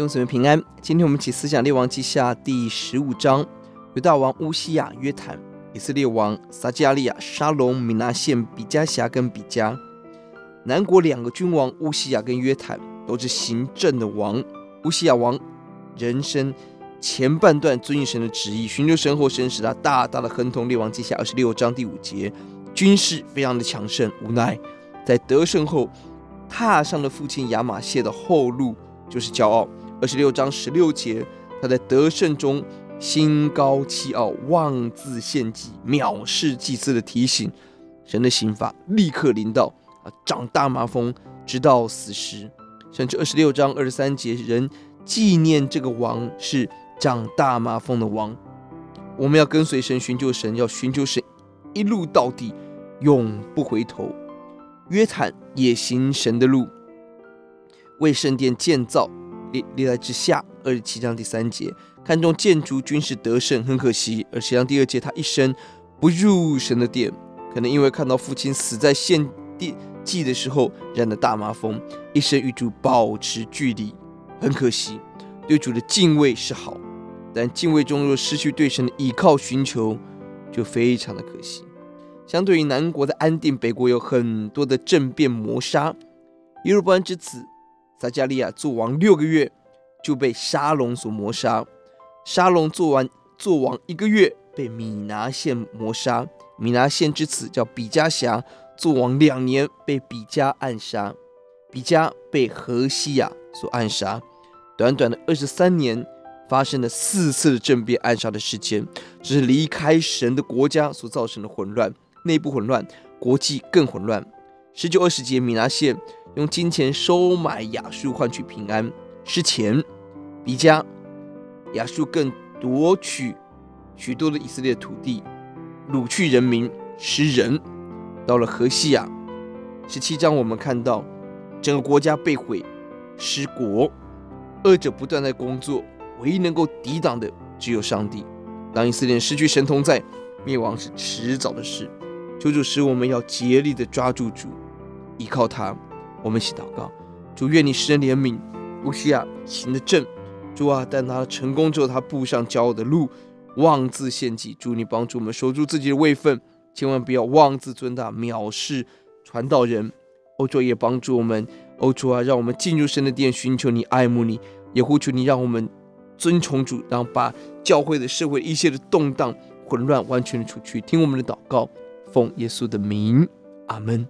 弟兄姊妹平安。今天我们一起思想列王记下第十五章，犹大王乌西亚、约坦、以色列王撒迦利亚、沙龙、米拿现、比迦辖跟比迦。南国两个君王乌西亚跟约坦都是行政的王。乌西亚王人生前半段遵行神的旨意，寻求神后，神使他大大的亨通。列王记下二十六章第五节，军事非常的强盛，无奈在得胜后，踏上了父亲亚玛谢的后路，就是骄傲。二十六章十六节，他在得胜中心高气傲，妄自献祭，藐视祭司的提醒，神的刑罚立刻临到啊，长大麻风，直到死时。甚至二十六章二十三节，人纪念这个王是。长大麻风的王，我们要跟随神，寻求神，要寻求神一路到底，永不回头。约坦也行神的路，为圣殿建造，历历代之下二十七章第三节，看重建筑军事得胜，很可惜。而十章第二节，他一生不入神的殿，可能因为看到父亲死在献殿祭的时候染了大麻风，一生与主保持距离，很可惜。对主的敬畏是好。但敬畏中若失去对神的倚靠寻求，就非常的可惜。相对于南国的安定，北国有很多的政变谋杀。耶罗波安之子撒加利亚做王六个月，就被沙龙所谋杀。沙龙做完做王一个月，被米拿现谋杀。米拿现之子叫比迦辖，做王两年，被比迦暗杀。比迦被何西亚所暗杀。短短的二十三年。发生了四次的政变暗杀的事件，这是离开神的国家所造成的混乱，内部混乱，国际更混乱。十九二十节，米拿现用金钱收买亚述，换取平安。失钱，比迦，亚述更夺取许多的以色列土地，掳去人民，失人。到了河西亚，十七章我们看到整个国家被毁，失国，恶者不断在工作。唯一能够抵挡的只有上帝。当以色列失去神同在，灭亡是迟早的事。求主使我们要竭力的抓住主，依靠他。我们一起祷告：主，愿你施恩怜悯，乌西亚行得正。主啊，但他成功之后，他步上骄傲的路，妄自献祭。主，你帮助我们守住自己的位分，千万不要妄自尊大，藐视传道人。欧洲也帮助我们，欧洲啊，让我们进入神的殿，寻求你，爱慕你，也呼求你，让我们。尊崇主，然后把教会的社会一切的动荡、混乱完全的除去。听我们的祷告，奉耶稣的名，阿门。